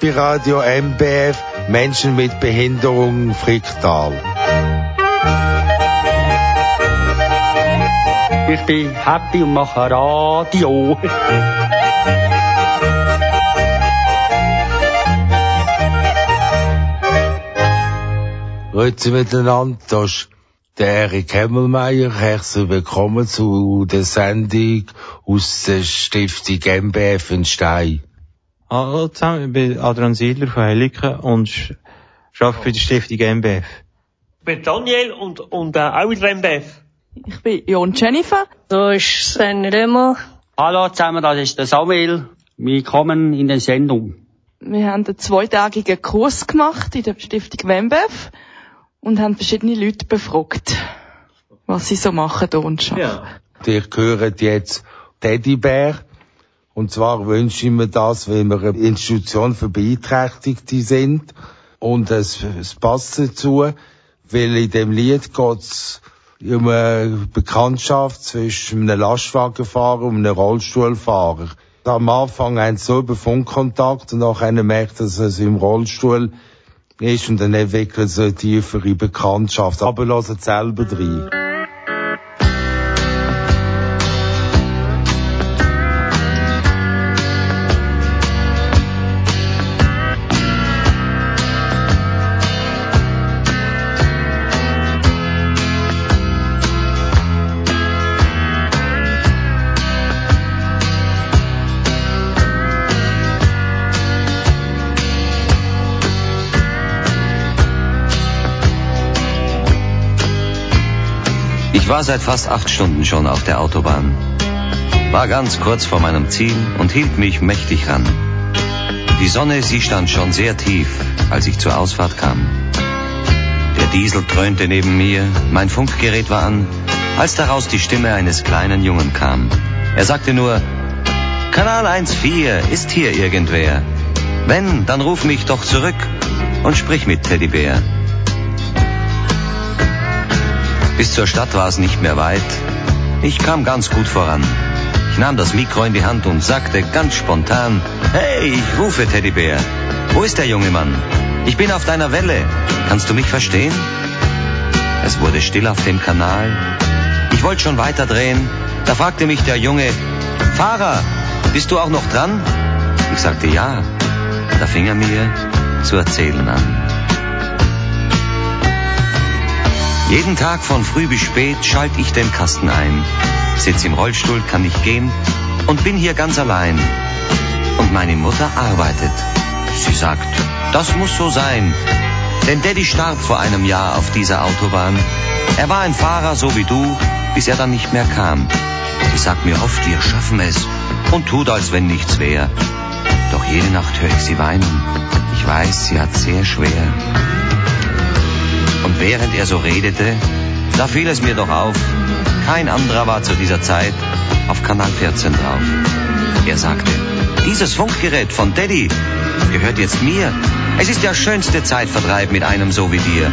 Happy Radio MBF Menschen mit Behinderung Fricktal. Ich bin happy und mache Radio. Grüezi miteinander, das ist der Erik Hemmelmeier. Herzlich willkommen zu der Sendung aus der Stiftung MBF in Stein. Hallo zusammen, ich bin Adrian Siedler von Heiliken und arbeite für die Stiftung MBF. Ich bin Daniel und, und äh, auch wieder MBF. Ich bin Jon Jennifer. Da ist Sven Römer. Hallo zusammen, das ist der Samuel. Willkommen in der Sendung. Wir haben einen zweitägigen Kurs gemacht in der Stiftung WMBF und haben verschiedene Leute befragt, was sie so machen hier und schon. Ja. Ihr gehört jetzt Teddybär. Und zwar wünsche ich mir das, weil wir eine Institution für Beeinträchtigte sind. Und es, es passt dazu, weil in dem Lied geht's um eine Bekanntschaft zwischen einem Lastwagenfahrer und einem Rollstuhlfahrer. Am Anfang sie so über Funkkontakt und nachher merkt, dass er im Rollstuhl ist und dann entwickelt sie eine tiefere Bekanntschaft. Aber lasst selber rein. War seit fast acht Stunden schon auf der Autobahn. War ganz kurz vor meinem Ziel und hielt mich mächtig ran. Die Sonne, sie stand schon sehr tief, als ich zur Ausfahrt kam. Der Diesel dröhnte neben mir, mein Funkgerät war an, als daraus die Stimme eines kleinen Jungen kam. Er sagte nur, Kanal 1.4 ist hier irgendwer. Wenn, dann ruf mich doch zurück und sprich mit Teddybär. Bis zur Stadt war es nicht mehr weit. Ich kam ganz gut voran. Ich nahm das Mikro in die Hand und sagte ganz spontan, Hey, ich rufe Teddybär. Wo ist der junge Mann? Ich bin auf deiner Welle. Kannst du mich verstehen? Es wurde still auf dem Kanal. Ich wollte schon weiterdrehen. Da fragte mich der Junge, Fahrer, bist du auch noch dran? Ich sagte ja. Da fing er mir zu erzählen an. Jeden Tag von früh bis spät schalte ich den Kasten ein. Sitz im Rollstuhl, kann nicht gehen und bin hier ganz allein. Und meine Mutter arbeitet. Sie sagt, das muss so sein. Denn Daddy starb vor einem Jahr auf dieser Autobahn. Er war ein Fahrer so wie du, bis er dann nicht mehr kam. Sie sagt mir oft, wir schaffen es und tut, als wenn nichts wäre. Doch jede Nacht höre ich sie weinen. Ich weiß, sie hat sehr schwer. Und während er so redete, da fiel es mir doch auf, kein anderer war zu dieser Zeit auf Kanal 14 drauf. Er sagte, dieses Funkgerät von Daddy gehört jetzt mir. Es ist der schönste Zeitvertreib mit einem so wie dir.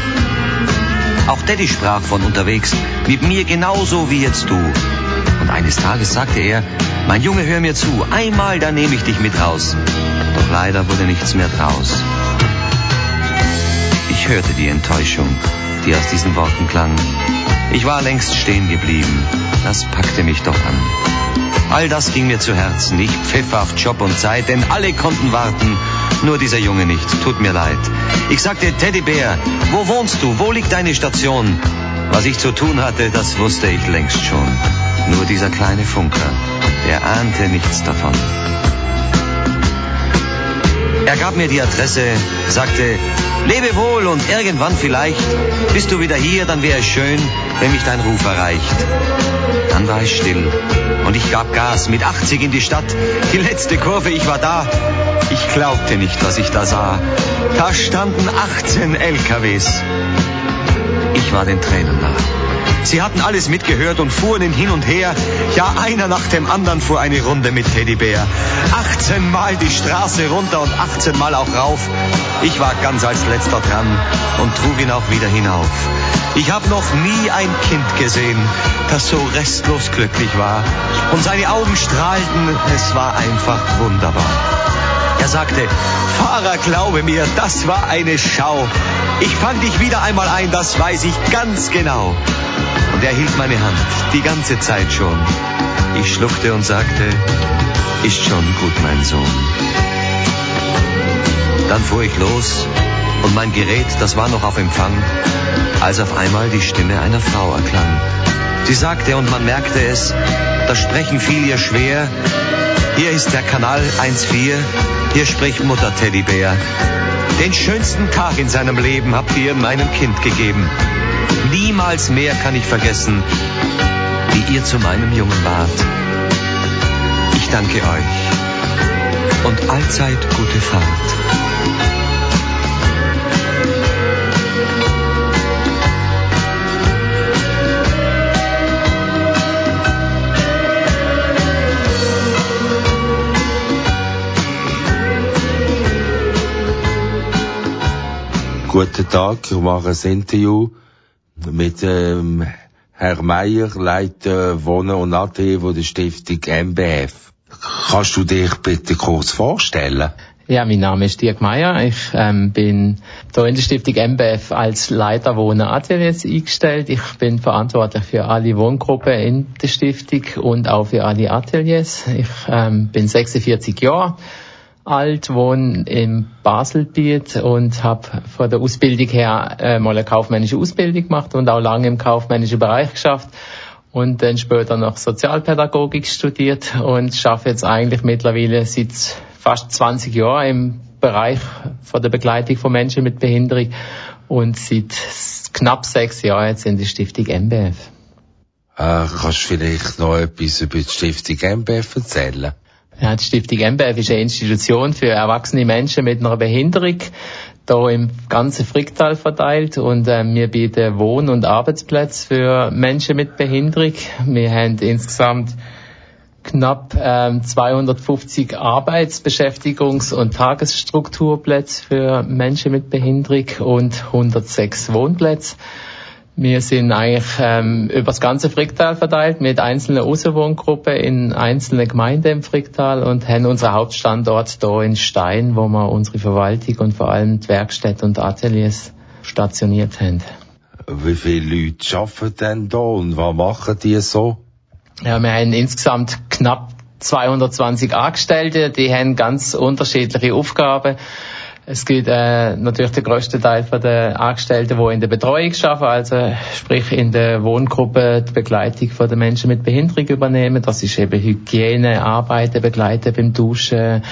Auch Daddy sprach von unterwegs, mit mir genauso wie jetzt du. Und eines Tages sagte er, mein Junge, hör mir zu, einmal, da nehme ich dich mit raus. Doch leider wurde nichts mehr draus. Ich hörte die Enttäuschung, die aus diesen Worten klang. Ich war längst stehen geblieben. Das packte mich doch an. All das ging mir zu Herzen. Ich pfiff auf Job und Zeit, denn alle konnten warten. Nur dieser Junge nicht. Tut mir leid. Ich sagte, Teddybär, wo wohnst du? Wo liegt deine Station? Was ich zu tun hatte, das wusste ich längst schon. Nur dieser kleine Funker, der ahnte nichts davon. Er gab mir die Adresse, sagte, lebe wohl und irgendwann vielleicht, bist du wieder hier, dann wäre es schön, wenn mich dein Ruf erreicht. Dann war ich still und ich gab Gas mit 80 in die Stadt. Die letzte Kurve, ich war da. Ich glaubte nicht, was ich da sah. Da standen 18 LKWs. Ich war den Tränen nah. Sie hatten alles mitgehört und fuhren ihn hin und her. Ja, einer nach dem anderen fuhr eine Runde mit Teddybär. 18 Mal die Straße runter und 18 Mal auch rauf. Ich war ganz als letzter dran und trug ihn auch wieder hinauf. Ich habe noch nie ein Kind gesehen, das so restlos glücklich war. Und seine Augen strahlten, es war einfach wunderbar. Er sagte, Fahrer, glaube mir, das war eine Schau. Ich fang dich wieder einmal ein, das weiß ich ganz genau. Und er hielt meine Hand, die ganze Zeit schon. Ich schluckte und sagte, ist schon gut, mein Sohn. Dann fuhr ich los und mein Gerät, das war noch auf Empfang, als auf einmal die Stimme einer Frau erklang. Sie sagte, und man merkte es, das Sprechen fiel ihr schwer, hier ist der Kanal 1.4, hier spricht Mutter Teddybär. Den schönsten Tag in seinem Leben habt ihr meinem Kind gegeben. Niemals mehr kann ich vergessen, wie ihr zu meinem Jungen wart. Ich danke euch und allzeit gute Fahrt. Guten Tag, ich mache ein Interview mit ähm, Herr Meier, Leiter Wohnen und AT von der Stiftung MBF. Kannst du dich bitte kurz vorstellen? Ja, mein Name ist Dirk Meier. Ich ähm, bin hier in der Stiftung MBF als Leiter Wohnen Ateliers eingestellt. Ich bin verantwortlich für alle Wohngruppen in der Stiftung und auch für alle Ateliers. Ich ähm, bin 46 Jahre alt, wohne im Baselbiet und habe von der Ausbildung her äh, mal eine kaufmännische Ausbildung gemacht und auch lange im kaufmännischen Bereich geschafft und dann später noch Sozialpädagogik studiert und schaffe jetzt eigentlich mittlerweile seit fast 20 Jahren im Bereich von der Begleitung von Menschen mit Behinderung und seit knapp sechs Jahren jetzt in der Stiftung MBF. Äh, kannst du vielleicht noch etwas über die Stiftung MBF erzählen? Ja, die Stiftung MBF ist eine Institution für erwachsene Menschen mit einer Behinderung, da im ganzen Fricktal verteilt und äh, wir bieten Wohn- und Arbeitsplätze für Menschen mit Behinderung. Wir haben insgesamt knapp ähm, 250 Arbeitsbeschäftigungs- und Tagesstrukturplätze für Menschen mit Behinderung und 106 Wohnplätze. Wir sind eigentlich ähm, über das ganze Fricktal verteilt mit einzelnen Außenwohngruppen in einzelnen Gemeinden im Fricktal und haben unseren Hauptstandort hier in Stein, wo wir unsere Verwaltung und vor allem die Werkstätten und Ateliers stationiert haben. Wie viele Leute arbeiten denn da und was machen die so? Ja, wir haben insgesamt knapp 220 Angestellte, die haben ganz unterschiedliche Aufgaben. Es gibt äh, natürlich der größte Teil den Angestellten, die in der Betreuung arbeiten, also sprich in der Wohngruppe die Begleitung den Menschen mit Behinderung übernehmen. Das ist eben Hygiene, Arbeiten, Begleiten beim Duschen,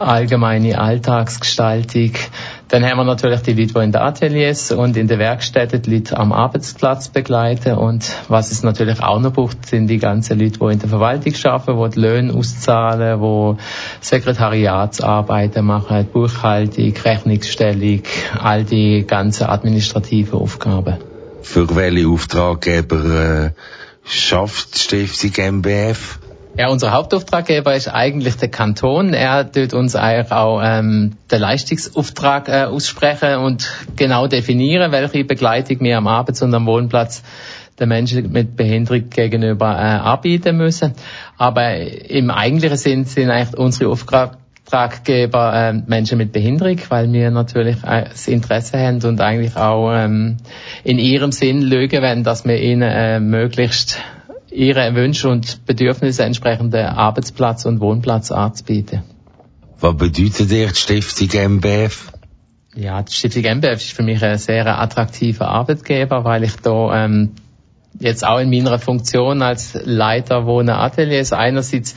allgemeine Alltagsgestaltung. Dann haben wir natürlich die Leute, die in den Ateliers und in der Werkstätte die Leute am Arbeitsplatz begleiten. Und was es natürlich auch noch braucht, sind die ganzen Leute, die in der Verwaltung arbeiten, die die Löhne auszahlen, die Sekretariatsarbeiten machen, Buchhaltung, Rechnungsstellung, all die ganzen administrativen Aufgaben. Für welche Auftraggeber äh, schafft Stiftung MBF? Ja, unser Hauptauftraggeber ist eigentlich der Kanton. Er tut uns eigentlich auch ähm, den Leistungsauftrag äh, aussprechen und genau definieren, welche Begleitung wir am Arbeits- und am Wohnplatz den Menschen mit Behinderung gegenüber äh, anbieten müssen. Aber im eigentlichen Sinn sind eigentlich unsere Auftraggeber äh, Menschen mit Behinderung, weil wir natürlich äh, das Interesse haben und eigentlich auch ähm, in ihrem Sinn lügen wollen, dass wir ihnen äh, möglichst ihre Wünsche und Bedürfnisse entsprechende Arbeitsplatz und Wohnplatz anzubieten. Was bedeutet dir die Stiftung MBF? Ja, die Stiftung MBF ist für mich ein sehr attraktiver Arbeitgeber, weil ich da ähm, jetzt auch in meiner Funktion als Leiter Wohnen Ateliers einerseits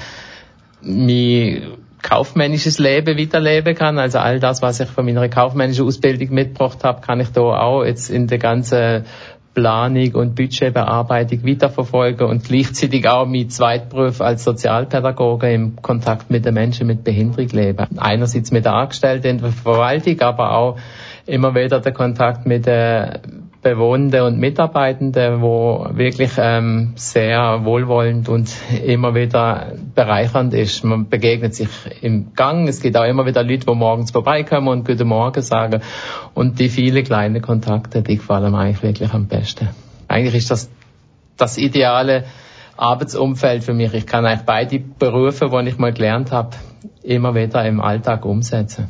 mein kaufmännisches Leben weiterleben kann. Also all das, was ich von meiner kaufmännischen Ausbildung mitgebracht habe, kann ich da auch jetzt in der ganzen Planung und Budgetbearbeitung weiterverfolgen und gleichzeitig auch mein Zweitberuf als Sozialpädagoge im Kontakt mit den Menschen mit Behinderung leben. Einerseits mit den Angestellten in der Verwaltung, aber auch immer wieder der Kontakt mit den Bewohnenden und Mitarbeitenden, wo wirklich ähm, sehr wohlwollend und immer wieder bereichernd ist. Man begegnet sich im Gang. Es gibt auch immer wieder Leute, die morgens vorbeikommen und Guten Morgen sagen. Und die vielen kleinen Kontakte, die gefallen mir eigentlich wirklich am besten. Eigentlich ist das das ideale Arbeitsumfeld für mich. Ich kann eigentlich beide Berufe, die ich mal gelernt habe, immer wieder im Alltag umsetzen.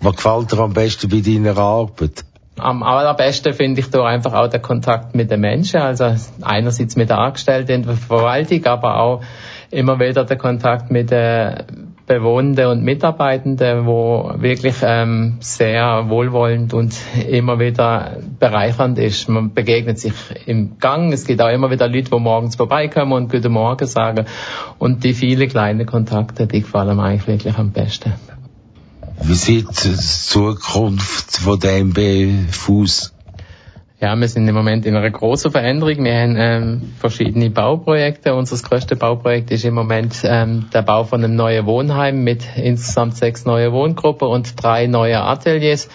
Was gefällt dir am besten bei deiner Arbeit? Am allerbesten finde ich da einfach auch der Kontakt mit den Menschen, also einerseits mit den Angestellten in der Verwaltung, aber auch immer wieder der Kontakt mit den Bewohnenden und Mitarbeitenden, wo wirklich ähm, sehr wohlwollend und immer wieder bereichernd ist. Man begegnet sich im Gang. Es gibt auch immer wieder Leute, die morgens vorbeikommen und Guten Morgen sagen. Und die vielen kleinen Kontakte, die gefallen mir eigentlich wirklich am besten. Wie sieht die Zukunft von dem Fuß? Ja, wir sind im Moment in einer großen Veränderung. Wir haben ähm, verschiedene Bauprojekte. Unser größtes Bauprojekt ist im Moment ähm, der Bau von einem neuen Wohnheim mit insgesamt sechs neuen Wohngruppen und drei neue Ateliers.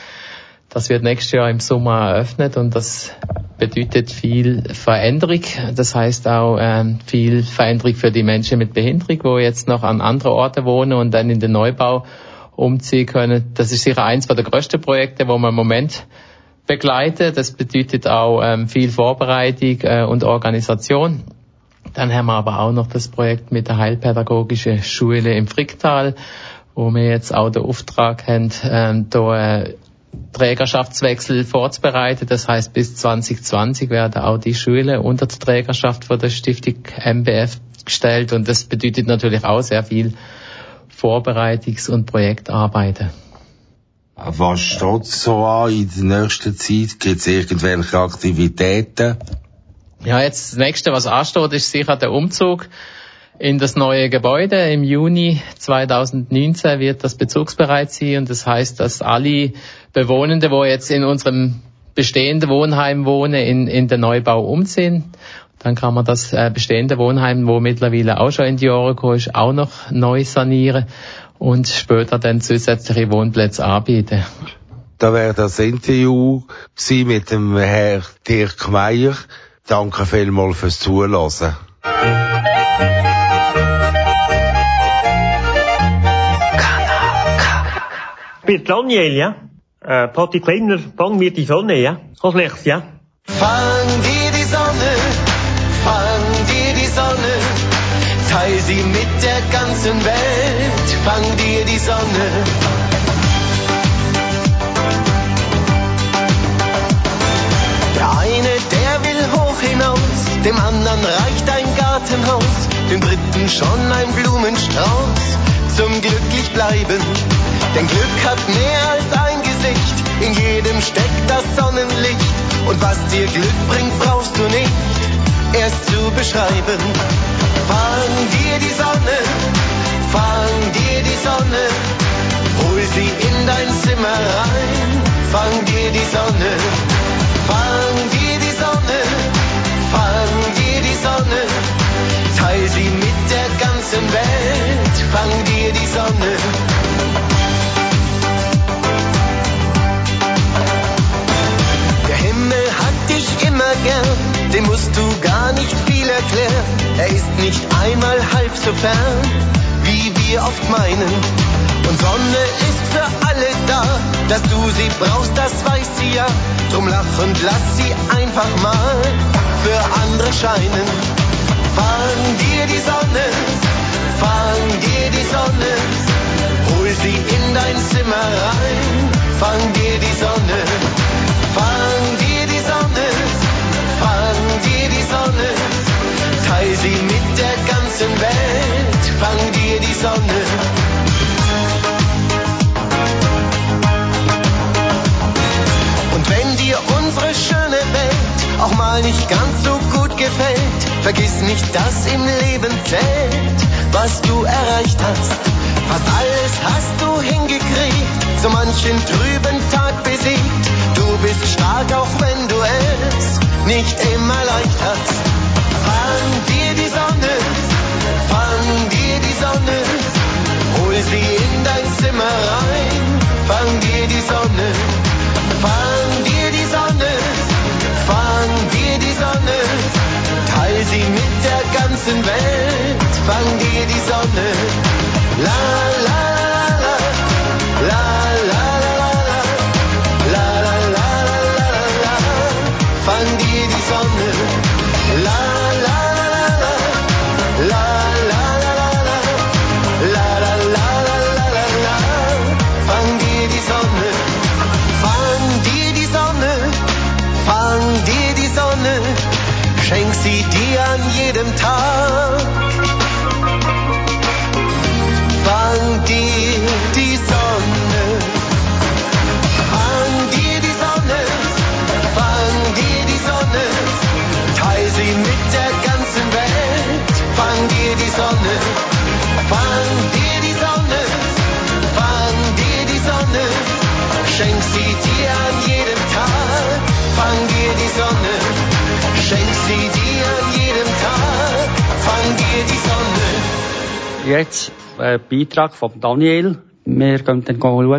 Das wird nächstes Jahr im Sommer eröffnet und das bedeutet viel Veränderung. Das heißt auch ähm, viel Veränderung für die Menschen mit Behinderung, wo jetzt noch an anderen Orten wohnen und dann in den Neubau umziehen können. Das ist sicher eins der größten Projekte, wo man im Moment begleiten. Das bedeutet auch ähm, viel Vorbereitung äh, und Organisation. Dann haben wir aber auch noch das Projekt mit der Heilpädagogischen Schule im Fricktal, wo wir jetzt auch den Auftrag haben, ähm, da äh, Trägerschaftswechsel vorzubereiten. Das heißt, bis 2020 werden auch die Schulen unter die Trägerschaft von der Stiftung MBF gestellt und das bedeutet natürlich auch sehr viel Vorbereitungs- und Projektarbeiten. Was steht so an in der nächsten Zeit? Gibt es irgendwelche Aktivitäten? Ja, jetzt das nächste, was ansteht, ist sicher der Umzug in das neue Gebäude. Im Juni 2019 wird das bezugsbereit sein und das heißt, dass alle Bewohnenden, wo jetzt in unserem bestehenden Wohnheim wohnen, in, in den Neubau umziehen. Dann kann man das äh, bestehende Wohnheim, wo mittlerweile auch schon in die Jahre gekommen ist, auch noch neu sanieren und später dann zusätzliche Wohnplätze anbieten. Da wäre das Interview mit dem Herrn Dirk Meier. Danke vielmals fürs Zuhören. Ich bin Daniel, ja. Äh, Patti Kleiner, fang mir die Sonne, ja. Komm schlecht, ja. Fang dir die Sonne, sie mit der ganzen Welt, fang dir die Sonne. Der eine, der will hoch hinaus, dem anderen reicht ein Gartenhaus, dem dritten schon ein Blumenstrauß zum glücklich bleiben. Denn Glück hat mehr als ein Gesicht, in jedem steckt das Sonnenlicht. Und was dir Glück bringt, brauchst du nicht erst zu beschreiben. Fang dir die Sonne, fang dir die Sonne, hol sie in dein Zimmer rein. Fang dir die Sonne, fang dir die Sonne, fang dir die Sonne, teil sie mit der ganzen Welt. Fang dir die Sonne. Der Himmel hat dich immer gern, dem musst du gar nicht viel erklären. Er ist nicht einmal halb so fern, wie wir oft meinen. Und Sonne ist für alle da, dass du sie brauchst, das weiß sie ja. Drum lach und lass sie einfach mal für andere scheinen. Fang dir die Sonne, fang dir die Sonne, hol sie in dein Zimmer rein. Fang dir die Sonne, fang dir Sonne, teil sie mit der ganzen Welt. Fang dir die Sonne. Und wenn dir unsere schöne Welt auch mal nicht ganz so gut gefällt, vergiss nicht, dass im Leben zählt, was du erreicht hast. Fast alles hast du hingekriegt, so manchen trüben Tag besiegt. Du bist stark, auch wenn du es nicht immer leicht hast. Fang dir die Sonne, fang dir die Sonne, hol sie in dein Zimmer rein. Fang dir die Sonne, fang dir fang dir die Sonne, teil sie mit der ganzen Welt. Fang dir die Sonne, la la la la la la la la la la la la la la fang dir die Sonne, fang dir die Sonne, fang dir die Sonne, schenk sie dir an jedem Tag. Fang dir die Sonne, schenk sie dir an jedem Tag. Fang dir die Sonne. Jetzt ein Beitrag von Daniel. Wir gehen dann schauen,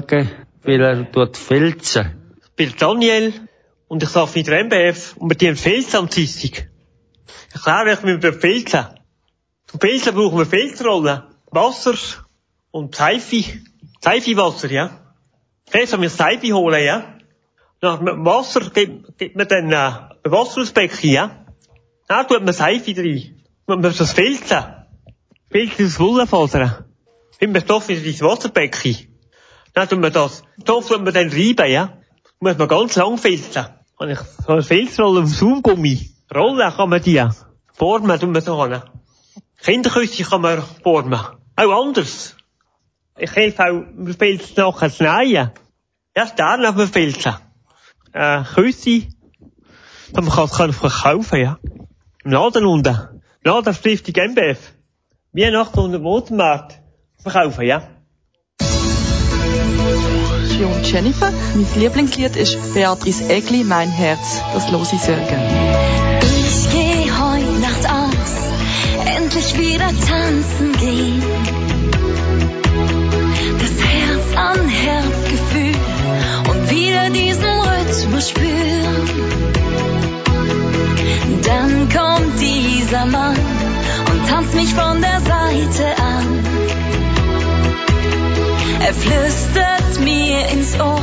wie er tut filzen. Ich bin Daniel und ich darf mit der MBF und mit dem Filz am Dienstag. Ich erkläre euch, wie wir filzen. Zum Filzen brauchen wir Filzrollen, Wasser und Seife. Seifewasser, ja. Zuerst müssen wir Seife holen, ja. Nach dem Wasser gibt, gibt man dann äh, Wasser ins Becken, ja. Dann tut man Seife rein. Man muss das filzen. Filzen aus Wollenfasern. Wenn man Stoff in das Wasserbecken. Dann tut man das, Stoff tut man dann reiben, ja. Muss man ganz lang filzen. Und ich, so eine Filzrolle auf Saumgummi. Rollen kann man die. Formen tut man so an. Kinderküsse kann man formen. Auch anders. Ich helfe auch, wir filzen nachher das Nähen. Erst dann wir filzen. Äh, Küsse. Man kann es kann verkaufen, ja. Im Laden unten. Laden Stiftung MBF. Weihnachten und im Motormarkt. Verkaufen, ja. Jung Jennifer. Mein Lieblingslied ist Beatrice Egli, Mein Herz. Das los ich sehr gerne. Ich geh heut Nacht aus, endlich wieder tanzen gehen. Das Herz an Herz Gefühl und wieder diesen Rhythmus spüren. Dann kommt dieser Mann und tanzt mich von der Seite an. Er flüstert mir ins Ohr,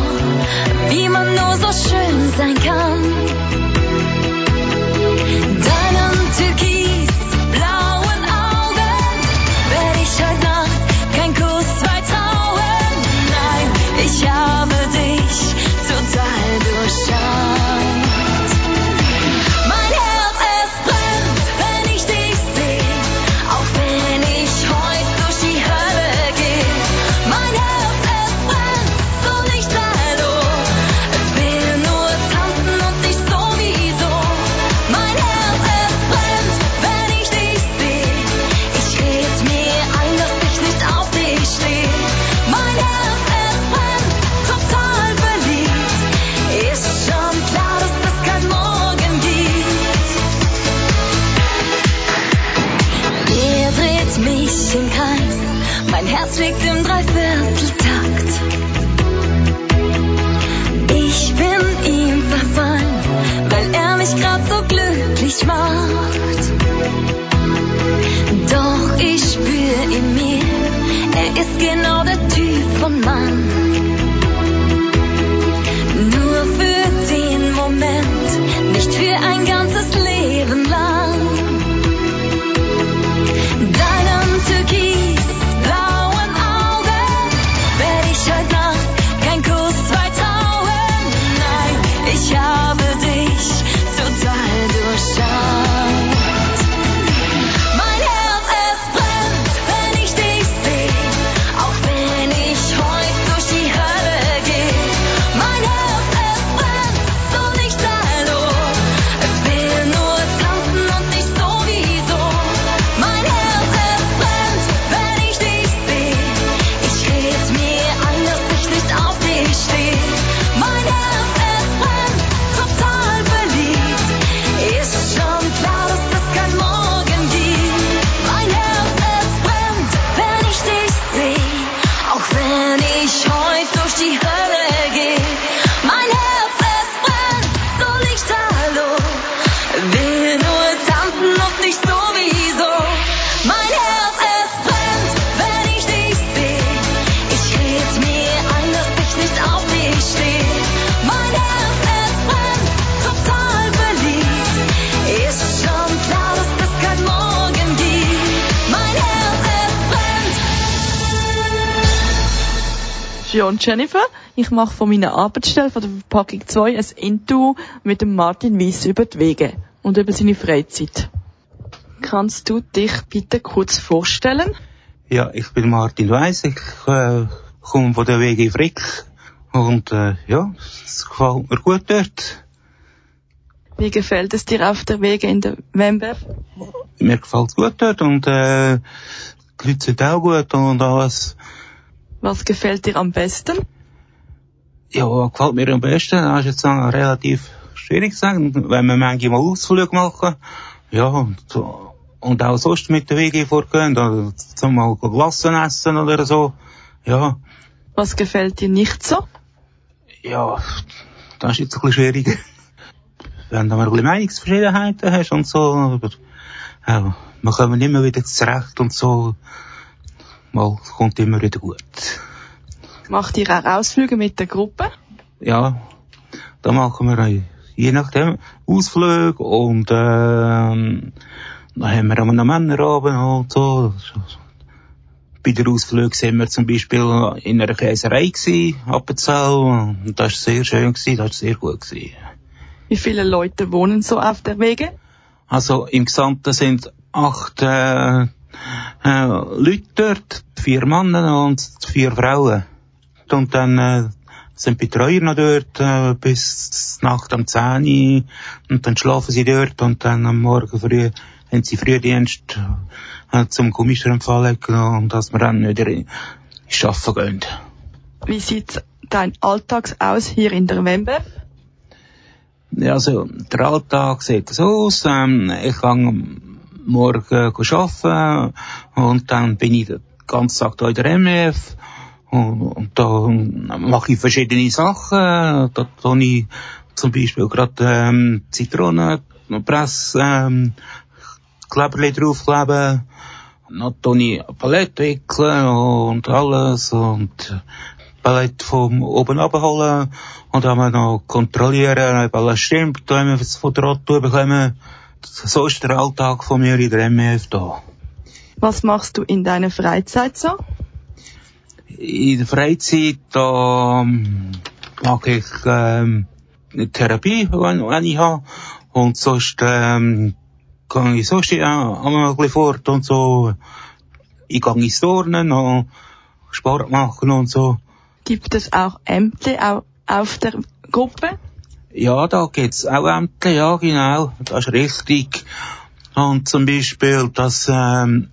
wie man nur so schön sein kann. Werde ich heute kein Kuss zwei trauen. Nein, ich habe dich mein Herz und Jennifer. Ich mache von meiner Arbeitsstelle von der Verpackung 2 ein Interview mit dem Martin Weiss über die Wege und über seine Freizeit. Kannst du dich bitte kurz vorstellen? Ja, ich bin Martin Weiss. Ich äh, komme von der WG Frick. Und äh, ja, es gefällt mir gut dort. Wie gefällt es dir auf der Wege in der Wember? Mir gefällt es gut dort und äh, die Leute sind auch gut und alles. Was gefällt dir am besten? Ja, was gefällt mir am besten? Das ist jetzt relativ schwierig zu sagen. Wenn wir manchmal Ausflüge machen, ja, und, und auch sonst mit der WG vorgehen, oder zum mal Glassen essen oder so, ja. Was gefällt dir nicht so? Ja, das ist jetzt ein bisschen schwieriger. Wenn du mal ein bisschen Meinungsverschiedenheiten hast und so, aber, ja, wir kommen immer wieder zurecht und so, mal, kommt immer wieder gut. Macht ihr auch Ausflüge mit der Gruppe? Ja, da machen wir je nachdem Ausflüge und ähm, dann haben wir auch einen Männerabend und so. Bei der Ausflug sind wir zum Beispiel in einer Käserei gewesen, Appenzell, und das war sehr schön gewesen, das war sehr gut gewesen. Wie viele Leute wohnen so auf der Wege? Also im Gesamten sind acht äh, äh, Leute dort, vier Männer und vier Frauen. Und dann äh, sind Betreuer noch dort äh, bis Nacht um 10 Uhr und dann schlafen sie dort und dann am Morgen früh haben sie Frühdienst äh, zum Gummistrümpfen und dass wir dann wieder in Arbeiten gehen. Wie sieht dein Alltag aus hier in der Wembe? Ja, also der Alltag sieht so aus. Ähm, ich kann morgen arbeiten und dann bin ich den ganzen Tag hier in der MF und, und da mache ich verschiedene Sachen. Da tue ich zum Beispiel gerade ähm, Zitronenpresse, ähm, Kleberli draufkleben. Dann tue ich Palette wickeln und alles und Palette vom oben abholen und dann noch kontrollieren, ob alles stimmt, wenn wir das von der Auto bekommen. So ist der Alltag von mir in der MF da. Was machst du in deiner Freizeit so? In der Freizeit da ähm, mache ich ähm, Therapie, wenn, wenn ich habe. Und sonst ähm, gehe ich sonst ja, einmal fort und so. Ich gehe ins Turnen und Sport machen und so. Gibt es auch Ämter auf der Gruppe? Ja, da gibt's auch Ämter, ja genau, das ist richtig. Und zum Beispiel, dass ähm,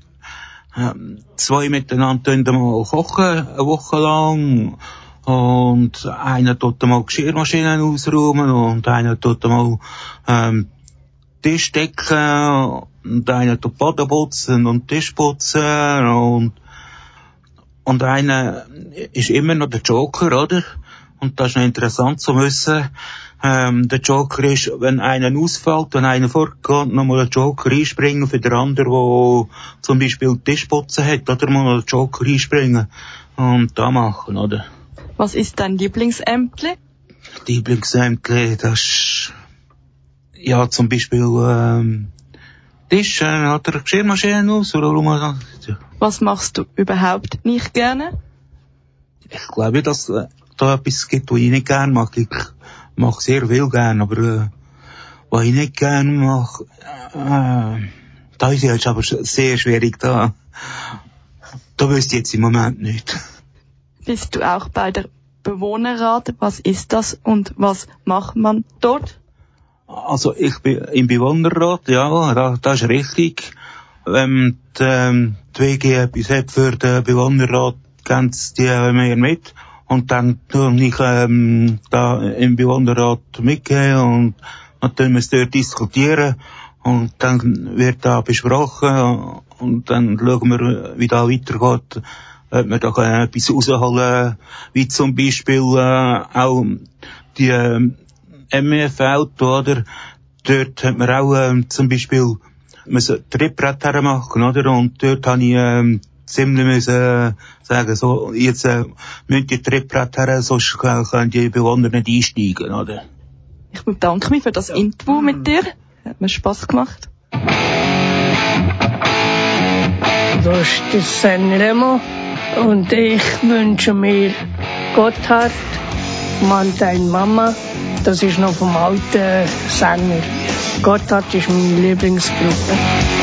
ähm, zwei miteinander mal kochen, eine Woche lang. Und einer tut mal Geschirrmaschinen ausräumen und einer tut mal ähm, Tisch decken und einer tut Boden putzen und Tisch putzen und und einer ist immer noch der Joker, oder? Und das ist noch interessant zu wissen. Ähm, der Joker ist, wenn einer ausfällt, wenn einer fortgeht, nochmal der Joker einspringen für den anderen, der zum Beispiel Tischputzen hat, oder mal der Joker einspringen und da machen, oder? Was ist dein Lieblingsämtli? Lieblingsämtli, das ist, ja, zum Beispiel, ähm, Tisch, äh, oder Geschirrmaschine aus, oder Was machst du überhaupt nicht gerne? Ich glaube, dass äh, da etwas gibt, was ich nicht gerne mag. Ich mache sehr viel gerne, aber äh, was ich nicht gerne mache, äh, da ist jetzt aber sehr schwierig da. Da wüsste ich jetzt im Moment nicht. Bist du auch bei der Bewohnerrat? Was ist das und was macht man dort? Also ich bin im Bewohnerrat, ja, das, das ist richtig. Wenn die, ähm, die WG etwas hat für den Bewohnerrat, gehen die mir mit. Und dann tue ich ähm, da im Bewohnerrat mitgehen und dann tun wir es dort diskutieren. Und dann wird da besprochen und dann schauen wir, wie da weitergeht. Ob wir da etwas rausholen wie zum Beispiel äh, auch die äh, MEF-Auto, oder? Dort hat man auch ähm, zum Beispiel müssen Trittbrett machen, oder? Und dort habe ich ähm, ziemlich müssen sagen, so, jetzt äh, müssen die Trittbrett her, sonst können die Bewohner nicht einsteigen, oder? Ich bedanke mich für das Interview mit dir. Hat mir Spass gemacht. Das ist San Remo. Und ich wünsche mir Gotthard, Mann, dein Mama. Das ist noch vom alten Sänger. Gotthard ist meine Lieblingsgruppe.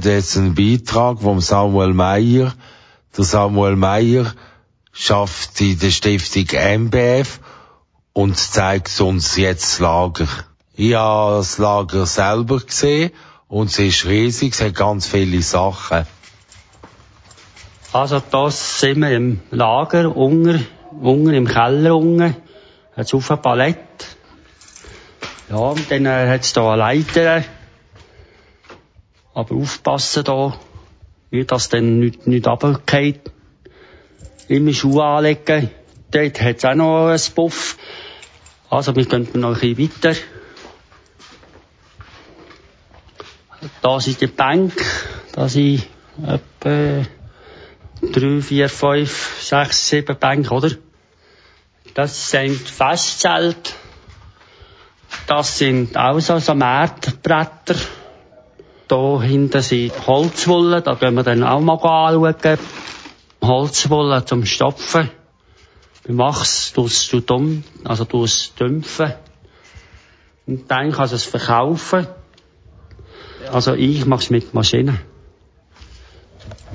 Hören jetzt einen Beitrag vom Samuel Meyer. Der Samuel Meyer schafft in der Stiftung MBF und zeigt uns jetzt das Lager. Ich habe das Lager selber gesehen und es ist riesig, es hat ganz viele Sachen. Also da sind wir im Lager, unten, unten im Keller unten, hat's auf ein Palett. Ja, und dann äh, hat's da eine Leiter. Aber aufpassen da, dass dann nicht, nicht runterfällt. Immer Schuhe anlegen. Dort hat's auch noch einen Puff. Also, wir gehen noch ein bisschen weiter. Da sind die Bänke. Da sind etwa drei, vier, fünf, sechs, sieben Bänke, oder? Das sind Festzelt. Das sind auch so, so Märdbretter. Da hinten sind Holzwolle, da gehen wir dann auch mal anschauen. Holzwolle zum Stopfen. Beim Wachs tust du dumm, also du es dämpfen. Und dann kannst du es verkaufen. Also ich mache es mit Maschinen.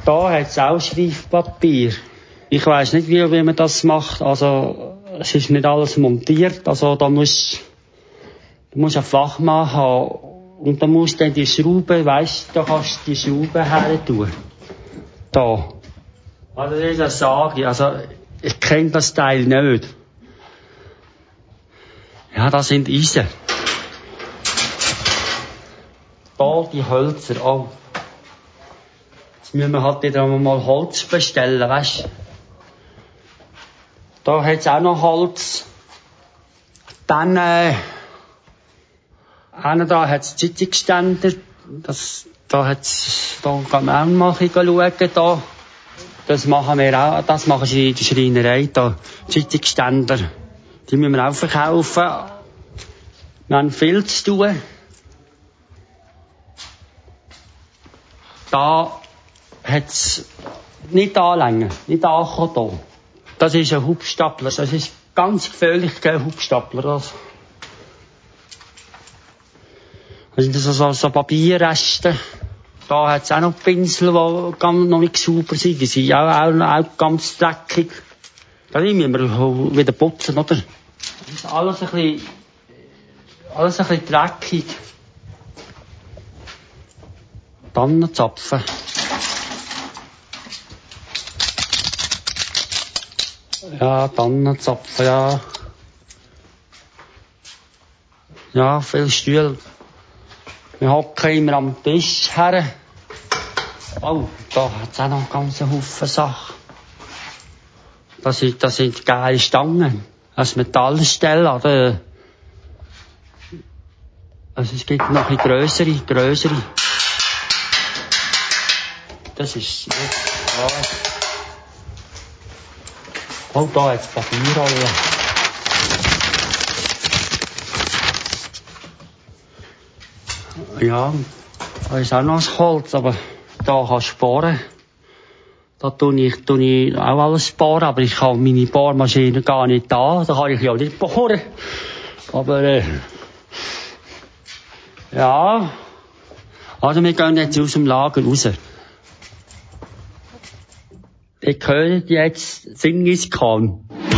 Da hat es auch Schreibpapier. Ich weiß nicht, wie, wie man das macht. Also es ist nicht alles montiert. Also da muss du musst einen Fachmann haben und da musst dann die Schraube, weißt, da kannst du die Schraube her tun. Da. Also das ist eine Sage. Also ich kenne das Teil nicht. Ja, das sind Eisen. Da die Hölzer. Oh. Jetzt müssen wir halt wieder mal Holz bestellen, weißt Da hat's auch noch Holz. Dann, äh, einer da hat's Zeitungsständer. Das, da hat's, da kann man auch mal ein schauen, da. Das machen wir auch, das machen sie in der Schreinerei, da. Zeitungsständer. Die müssen wir auch verkaufen. Wir haben viel zu tun. Da hat's nicht anlängen, nicht ankommen da. Das ist ein Hubstapler, das ist ganz gefährlich, kein Hubstapler, das. Das sind so, so, so Papierreste. Da hat's auch noch Pinsel, die ganz, noch nicht sauber sind. Die sind auch, auch, auch ganz dreckig. Da müssen wir wieder putzen, oder? Das ist alles ein bisschen, alles ein bisschen dreckig. Tannenzapfen. Ja, Tannenzapfen, ja. Ja, viel Stühle. Wir hocken immer am Tisch her. Oh, da hat's auch noch einen ganzen Haufen Sachen. Das sind, das sind geile Stangen. Als Metallstelle, oder? Also es gibt noch ein grössere, grössere. Das ist, ja. Oh, da hat's Papierrolle. Ja, da ist auch noch das Holz, aber da kannst du sparen. Da tue ich, tue ich auch alles sparen, aber ich habe meine Bohrmaschine gar nicht da. Da kann ich ja nicht bohren. Aber, äh, ja. Also wir gehen jetzt aus dem Lager raus. Ihr hört jetzt Singiskan. Auf,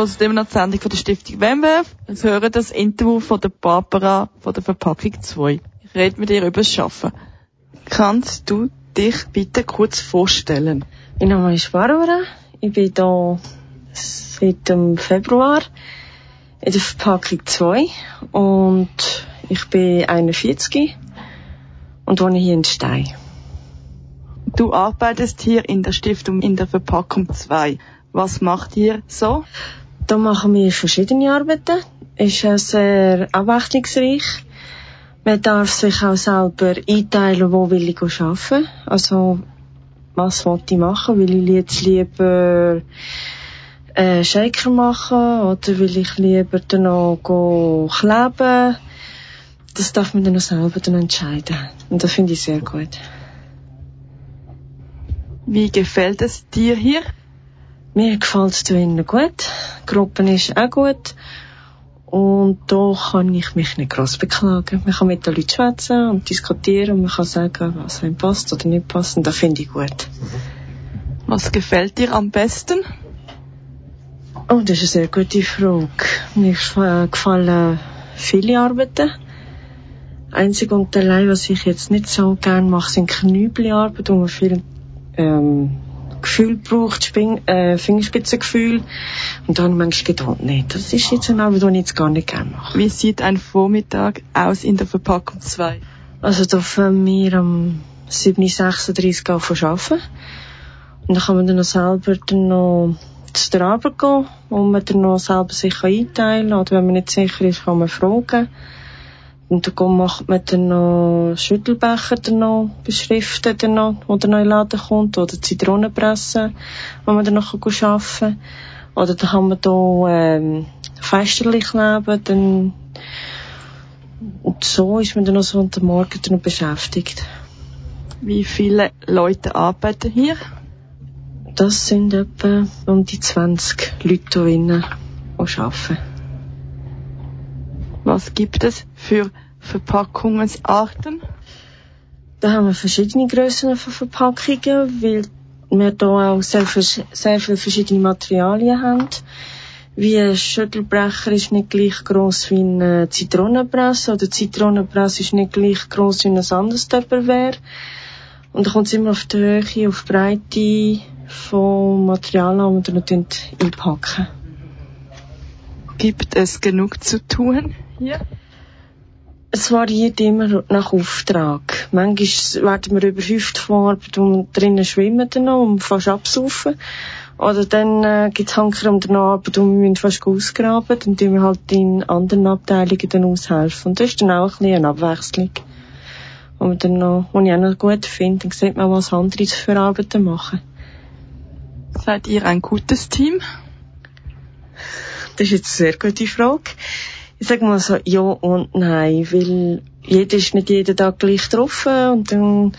Immer noch die Sendung von der Stiftung WMWF und hören das Interview von der Barbara von der Verpackung 2. Ich rede mit ihr über das Arbeiten. Kannst du dich bitte kurz vorstellen? Mein Name ist Barbara. Ich bin hier seit dem Februar in der Verpackung 2 und ich bin 41 und wohne hier in Stein. Du arbeitest hier in der Stiftung in der Verpackung 2. Was macht ihr so? Da machen wir verschiedene Arbeiten. Ist sehr abwechslungsreich. Man darf sich auch selber einteilen, wo will ich arbeiten. Also, was will ich machen? Will ich jetzt lieber äh, Shaker machen oder will ich lieber dann noch kleben? Das darf man dann noch selber dann entscheiden. Und das finde ich sehr gut. Wie gefällt es dir hier? Mir gefällt es drinnen gut. Die Gruppe ist auch gut. Und da kann ich mich nicht gross beklagen. Man kann mit den Leuten schwätzen und diskutieren und man kann sagen, was einem passt oder nicht passt. Und das finde ich gut. Was gefällt dir am besten? Oh, das ist eine sehr gute Frage. Mir äh, gefallen viele Arbeiten. Einzig und allein, was ich jetzt nicht so gerne mache, sind Knübelarbeit, wo man viel ähm, Gefühl braucht, Sping äh, Fingerspitzengefühl. Und dann manchmal gedacht, nee, das ist jetzt eine Arbeit, die ich jetzt gar nicht gerne mache. Wie sieht ein Vormittag aus in der Verpackung 2? Also da fangen wir am 7.36 Uhr arbeiten. Und dann kann man dann noch selber dann noch zu der Arbeit gehen, wo man dann noch selber sich einteilen kann. Oder wenn man nicht sicher ist, kann man fragen. Und dann macht man dann noch Schüttelbecher dann noch, beschriften dann noch, wo der neue Laden kommt, oder Zitronenpresse, wo man dann noch arbeiten kann. Oder dann kann man da, ähm, Feisterli kleben, dann, und so ist man dann noch so unter Morgen dann noch beschäftigt. Wie viele Leute arbeiten hier? Das sind etwa um die 20 Leute hier drinnen, die arbeiten. Was gibt es für Verpackungsarten? Da haben wir verschiedene Grössen von Verpackungen, weil wir hier auch sehr, sehr viele verschiedene Materialien haben. Wie ein Schüttelbrecher ist nicht gleich gross wie eine Zitronenpresse oder Zitronenpresse ist nicht gleich gross wie ein anderes Tupperware. Und da kommt es immer auf die Höhe, auf die Breite vom Material an, das wir einpacken. Gibt es genug zu tun hier? Es variiert immer nach Auftrag. Manchmal werden wir überhäuft von Arbeit, wo wir drinnen schwimmen dann noch und fast absaufen. Oder dann äh, gibt es Hanker um der Arbeit, wo wir fast ausgraben. Dann tun wir halt in anderen Abteilungen dann aushelfen. Und das ist dann auch ein bisschen eine Abwechslung. Man dann noch, wo ich auch noch gut finde, dann sieht man, was andere für Arbeiten machen. Seid ihr ein gutes Team? Das ist jetzt eine sehr gute Frage. Ich sage mal so, ja und nein, weil jeder ist nicht jeden Tag gleich getroffen und dann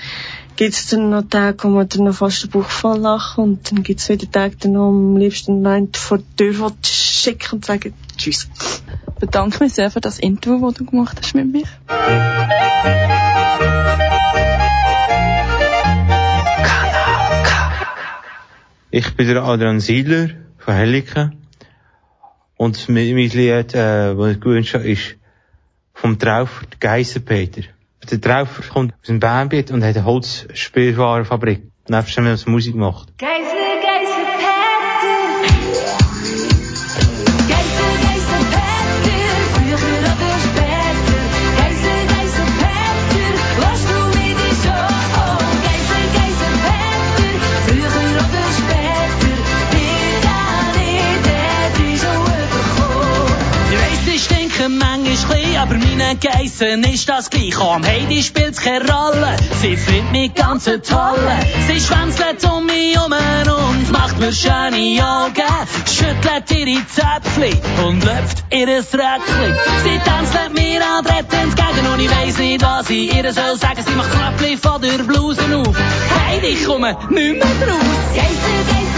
gibt es dann noch Tage, wo man dann noch fast den Bauch voll lachen und dann gibt es wieder Tage, dann noch am liebsten einen vor die Tür schicken und sagen Tschüss. Ich bedanke mich sehr für das Interview, das du gemacht hast mit mir. Ich bin der Adrian Siedler von Helliken. Und mein Lied, äh, das ich gewünscht habe, ist vom Traufer Geissenpeter. Der Traufer kommt aus dem Bernbiet und hat eine Holzspielwarenfabrik. Nebst dem, was Musik macht. Geisel, Geisel, klein, aber meine Geissen ist das gleich. Auch am Heidi spielt's keine Rolle, sie findet mich ganz toll. Sie schwänzelt um mich herum und macht mir schöne Augen. Schüttelt ihre Zäpfli und löpft ihres Röckli. Sie tanzt mir an Brett entgegen und ich weiss nicht, was ich ihr soll sagen. Sie macht Knöpfli von der Bluse auf. Heidi, komme nicht mehr draus. Geisel, Geisel,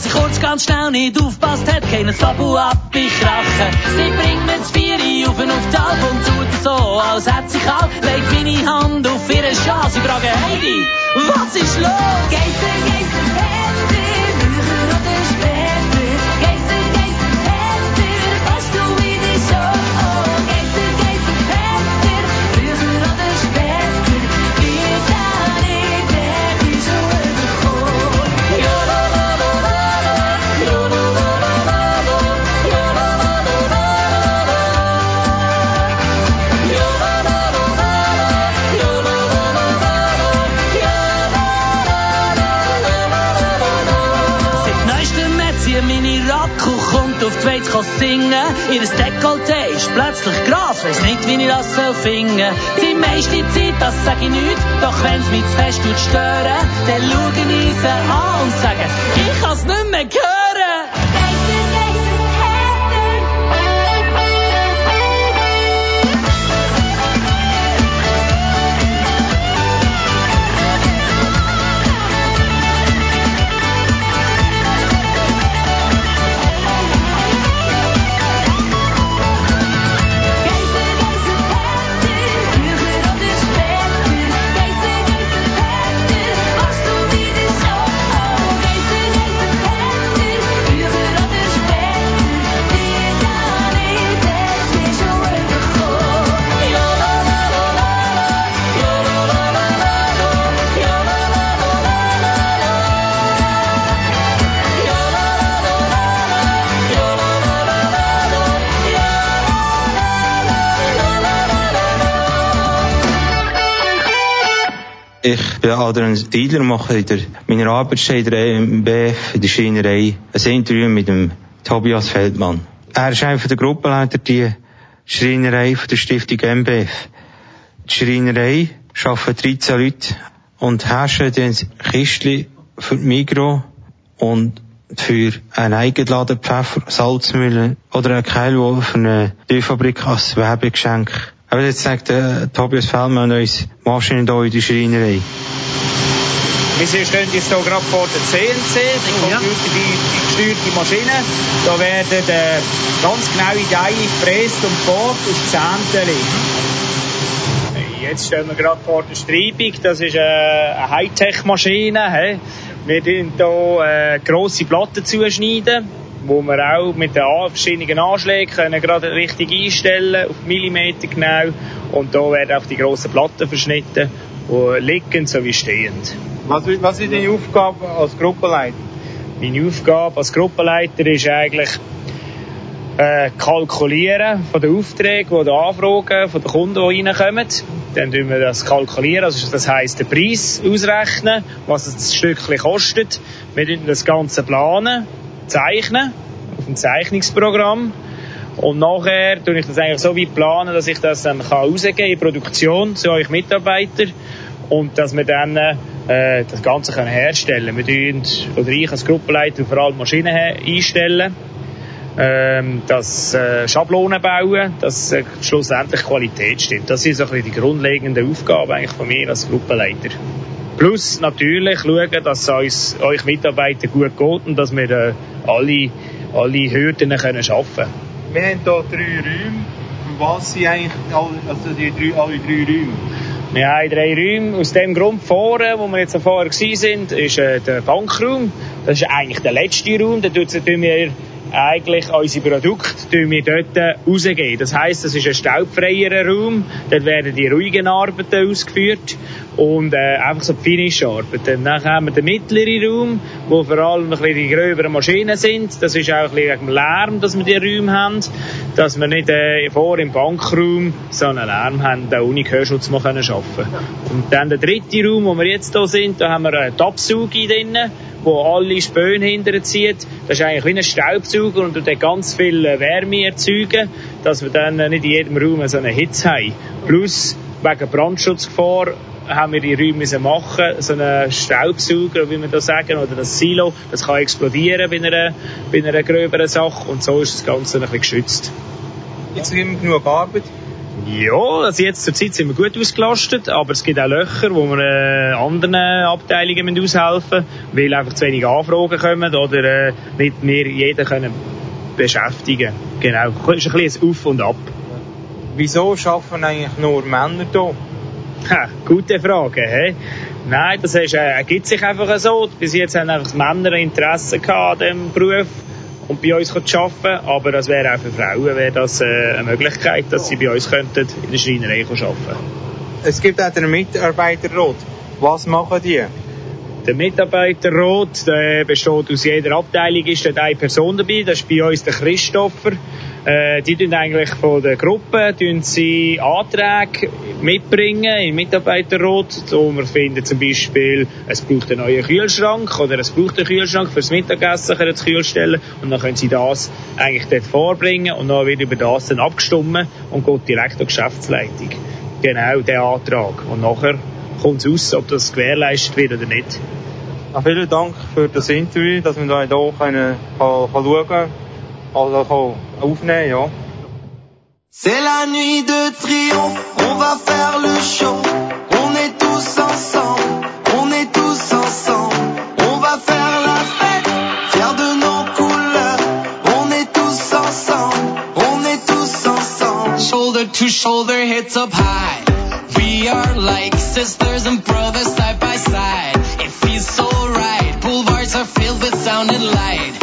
sie kurz ganz schnell nicht aufpasst hat, kein Tabu ab in Krachen. Sie bringt mir das Vieri auf und auf die Alp und tut so, als hätte sie kalt, legt meine Hand auf ihre Schal. Sie fragen, Heidi, was ist los? Geister, Geister, Peter, auf die Schweiz kann singen. Ihr Dekolleté ist plötzlich Gras, weiss nicht, wie ich das soll finden. Die meiste Zeit, das sag ich nicht, doch wenn's mich zu fest stören, dann schaue ich sie an und sage, ich kann's nicht mehr hören. Bin Adrian Diedler und mache in der, meiner Arbeitsstelle der MBF in der Schreinerei ein Interview mit dem Tobias Feldmann. Er ist einer der Gruppenleiter die Schreinerei von der Stiftung MBF. Die Schreinerei arbeitet 13 Leute und herrschen dann Kistchen für die Migro und für einen Eigenladen Pfeffer, Salzmühle oder einen Keilwolf für eine Türfabrik als Werbegeschenk. Aber jetzt sagt der Tobias Feldmann uns Maschinen hier in der Schreinerei. Wir stehen jetzt hier gerade vor der CNC, die computergesteuerte Maschine. Da werden äh, ganz genaue Teile gefräst und gebohrt auf Zehntel. Jetzt stehen wir gerade vor der Streibung. Das ist äh, eine Hightech-Maschine. Wir tun hier äh, grosse Platten zuschneiden, wo wir auch mit den verschiedenen Anschlägen können gerade richtig einstellen auf Millimeter genau. Und da werden auch die grossen Platten verschnitten, liegend sowie stehend. Was, was ist deine Aufgabe als Gruppenleiter? Meine Aufgabe als Gruppenleiter ist eigentlich äh, kalkulieren von den Aufträgen, von den Anfragen, von den Kunden, die reinkommen. Dann tun wir das kalkulieren, also das heisst den Preis ausrechnen, was es das Stückchen kostet. Wir tun das Ganze planen, zeichnen auf dem Zeichnungsprogramm. Und nachher tue ich das eigentlich so weit planen, dass ich das dann kann rausgeben in Produktion zu euch Mitarbeitern und dass wir dann äh, das Ganze können herstellen können. Wir tun, oder ich als Gruppenleiter vor allem Maschinen einstellen, ähm, das äh, Schablonen bauen, dass äh, schlussendlich Qualität stimmt. Das sind so ein bisschen die grundlegenden Aufgaben eigentlich von mir als Gruppenleiter. Plus natürlich schauen, dass es uns, euch Mitarbeitern gut geht und dass wir äh, alle, alle Hürden können schaffen können. Wir haben hier drei Räume. Was sind eigentlich alle, also die drei, alle drei Räume? Wir haben drei Räume. Aus dem Grund vorne, wo wir jetzt vorher sind, ist äh, der Bankraum. Das ist eigentlich der letzte Raum. Da tun wir eigentlich unsere Produkte tun wir dort rausgeben. Das heisst, das ist ein staubfreierer Raum. Dort werden die ruhigen Arbeiten ausgeführt und äh, einfach so die Finish-Arbeiten. Dann haben wir den mittleren Raum, wo vor allem ein bisschen die gröberen Maschinen sind. Das ist auch ein bisschen Lärm, dass wir die Räume haben, dass wir nicht äh, vor im Bankraum so einen Lärm haben, da ohne Gehörschutz mal können arbeiten Und dann der dritte Raum, wo wir jetzt hier sind, da haben wir einen Tabsauge drinnen, wo alle Späne hinterher zieht. Das ist eigentlich wie ein Staubsauger und tut ganz viel äh, Wärme erzeugen, dass wir dann äh, nicht in jedem Raum so eine Hitze haben. Plus, wegen Brandschutzgefahr haben wir die Räume müssen machen, so einen Staubsauger, wie wir das sagen, oder das Silo, das kann explodieren bei einer, bei einer gröberen Sache und so ist das Ganze ein bisschen geschützt. Jetzt haben wir genug Arbeit. Ja, also jetzt zur Zeit sind wir gut ausgelastet, aber es gibt auch Löcher, wo wir äh, anderen Abteilungen müssen aushelfen müssen, weil einfach zu wenig Anfragen kommen oder äh, nicht wir jeden können beschäftigen. Genau, es ist ein bisschen ein Auf und Ab. Wieso arbeiten eigentlich nur Männer hier? Ha, gute Frage, hä? Nein, das ist, äh, ergibt sich einfach so. Bis jetzt haben einfach Männer Interesse gehabt an diesem Beruf und bei uns zu arbeiten, aber das wäre auch für Frauen wäre das äh, eine Möglichkeit, dass sie bei uns könnten in der Schreinerei arbeiten Es gibt auch den Mitarbeiterrat. Was machen die? Der Mitarbeiterrat der besteht aus jeder Abteilung, ist dort eine Person dabei, das ist bei uns der Christopher. Äh, die tun eigentlich von der Gruppe tun sie Anträge mitbringen im Mitarbeiterrat. So, wir finden zum Beispiel, es braucht einen neuen Kühlschrank oder es braucht einen Kühlschrank fürs Mittagessen, können sie kühl stellen und dann können sie das eigentlich dort vorbringen und dann wird über das dann abgestimmt und geht direkt die Geschäftsleitung. Genau, der Antrag. Und nachher kommt es aus, ob das gewährleistet wird oder nicht. Ja, vielen Dank für das Interview, dass wir hier können, schauen können, also kann aufnehmen ja. C'est la nuit de triomphe, on va faire le show. On est tous ensemble, on est tous ensemble. On va faire la fête, fiers de nos couleurs. On est tous ensemble, on est tous ensemble. Shoulder to shoulder, heads up high. We are like sisters and brothers side by side. It feels so right. Boulevards are filled with sound and light.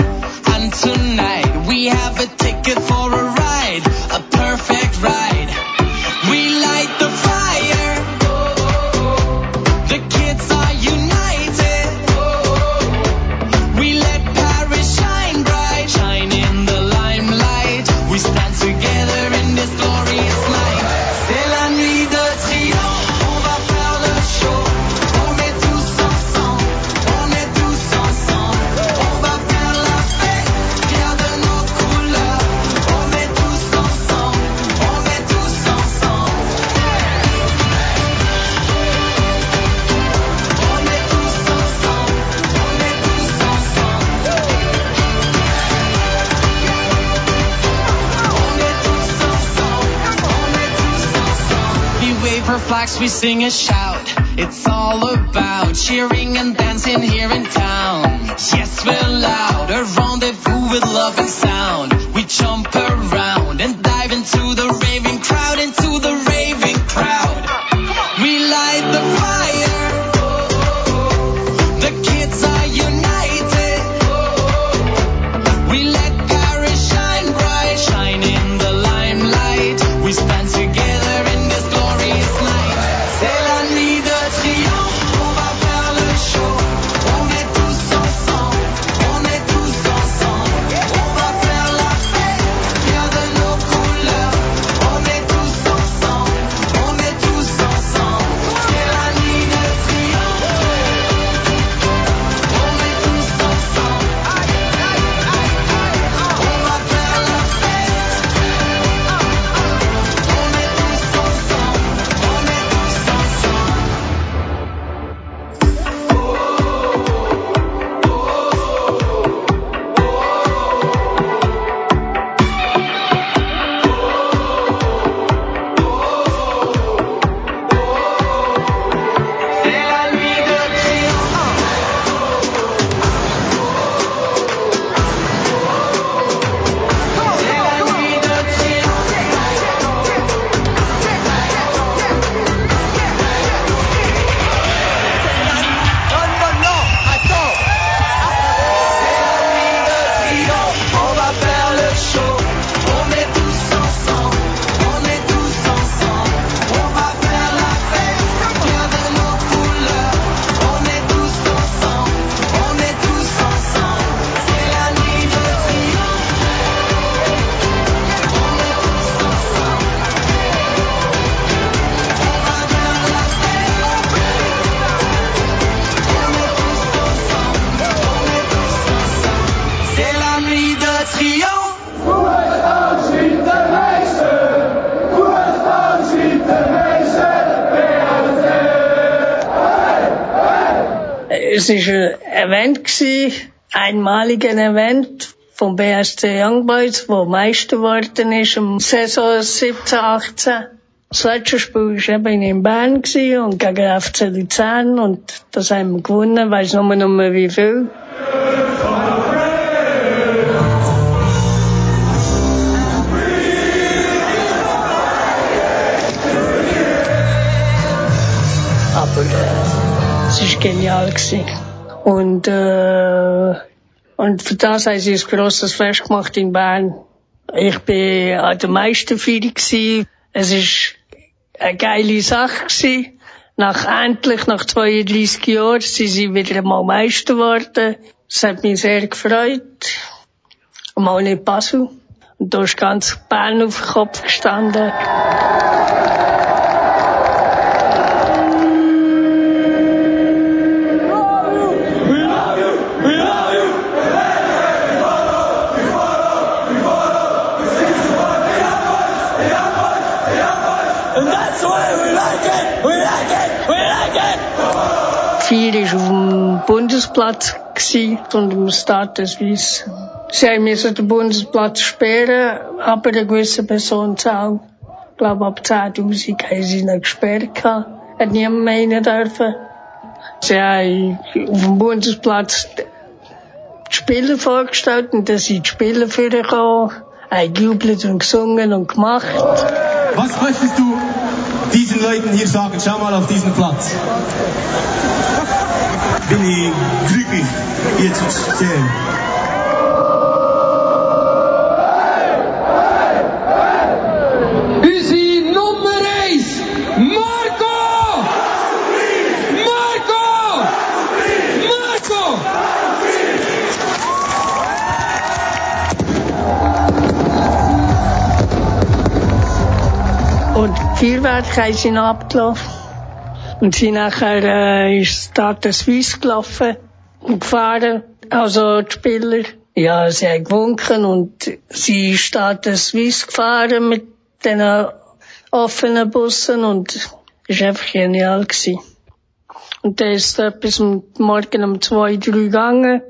Tonight we have a ticket for a ride, a perfect ride. We sing and shout. It's all vom BSC Young Boys, wo Meister geworden ist im Saison 17, 18. Das letzte Spiel war eben in Bern und gegen FC Luzern und das haben wir gewonnen, weiss nur noch mehr wie viel. Aber äh, es war genial. Gewesen. Und, äh, und für das haben sie ein grosses Fest gemacht in Bern. Ich bin an der Meisterfeier gewesen. Es ist eine geile Sache gewesen. Nach, endlich, nach 32 Jahren, sind sie wieder einmal Meister geworden. Das hat mich sehr gefreut. Mal nicht Basel. Und da ist ganz Bern auf den Kopf gestanden. Vier war auf dem Bundesplatz gewesen, und im Stade de Suisse. Sie haben müssen den Bundesplatz sperren, aber eine gewisse Personenzahl, ich glaube ab 10.000 haben sie ihn gesperrt. Hat niemand mehr rein dürfen. Sie haben auf dem Bundesplatz die Spieler vorgestellt und dann sind die Spieler vorgekommen, haben gejubelt und gesungen und gemacht. Was möchtest du diesen Leuten hier sagen? Schau mal auf diesen Platz. Bin ich glücklich, hier zu stehen. Feuerwerke haben sie abgelaufen. Und sie nachher äh, ist Stade Suisse gelaufen und gefahren. Also die Spieler. Ja, sie haben gewunken und sie ist Stade Suisse gefahren mit den offenen Bussen und es war einfach genial. Gewesen. Und dann ist bis um- morgen um zwei, drei gegangen.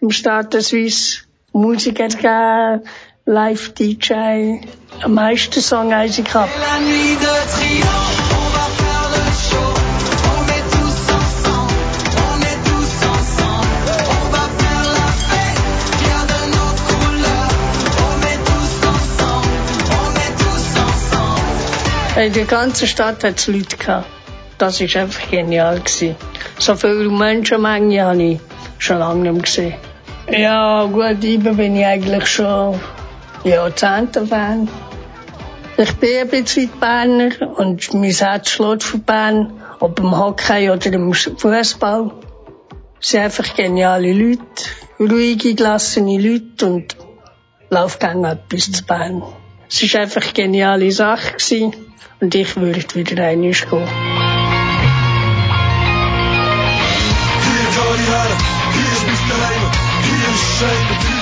Im Stade Suisse. Musik hat gegeben, Live-DJ. Am meisten Song tous ensemble. In der ganzen Stadt hat es Leute gehabt. Das war einfach genial. Gewesen. So viele Menschenmengen habe ich schon lange nicht gesehen. Ja, gut, ich bin ich eigentlich schon Jahrzehnte-Fan. Ich bin ein bisschen Berner und mein Herz schlägt für Bern, ob im Hockey oder im Fußball. Es sind einfach geniale Leute, ruhige, gelassene Leute und läuft gerne etwas zu Bern. Es war einfach eine geniale Sache gewesen und ich würde wieder einmal gehen. Hier kan je huilen, hier is niets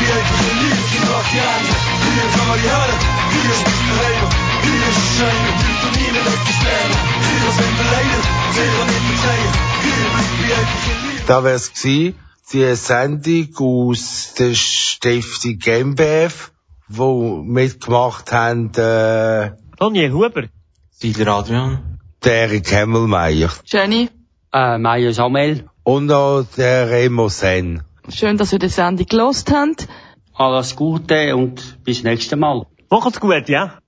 je even geliefd, je mag je aan. Hier kan je huilen, hier is niets te rijmen. Hier is shame, duurt er niet een beetje scan. Hier is enkele leden, tegen niet te zeggen. Hier blik je even geliefd. Da wär's gsi, die Sendung aus der Stiftung GmbF, wo mitgemacht haben, äh, Daniel Huber. Siedler Adrian. der Erik Hemmelmeier. Jenny, Äh, Meier Samuel. Und auch der Remo Sen. schön, dass ihr die Sendung gelost habt. Alles Gute und bis nächstes Mal. Macht's gut, ja?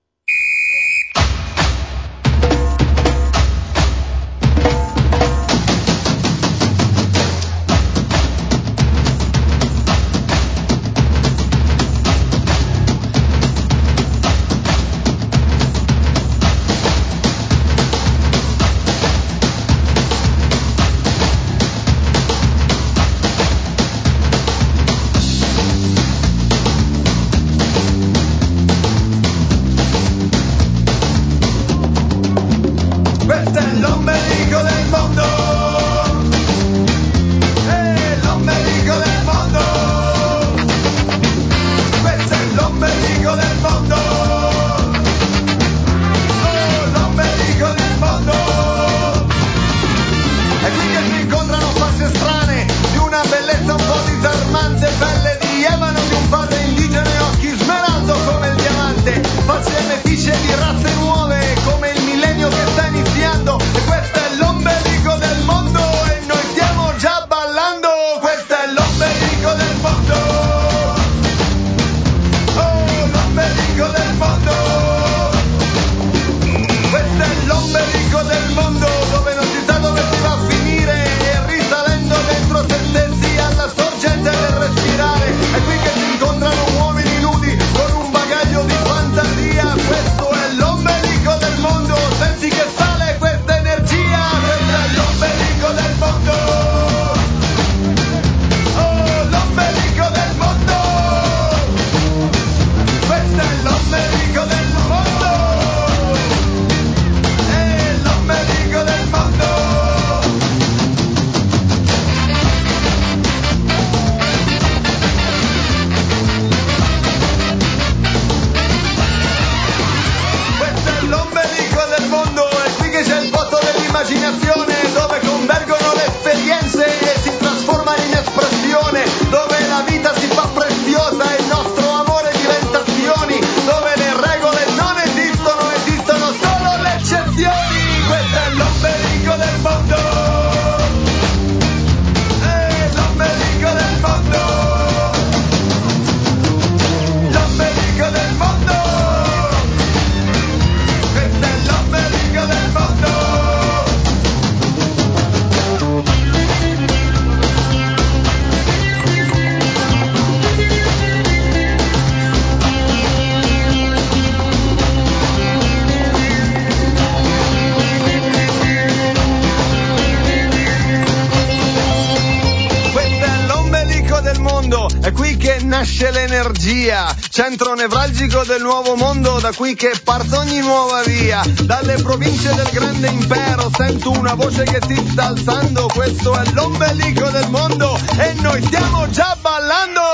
Centro nevralgico del nuovo mondo, da qui che parte ogni nuova via. Dalle province del grande impero sento una voce che ti sta alzando, questo è l'ombelico del mondo e noi stiamo già ballando,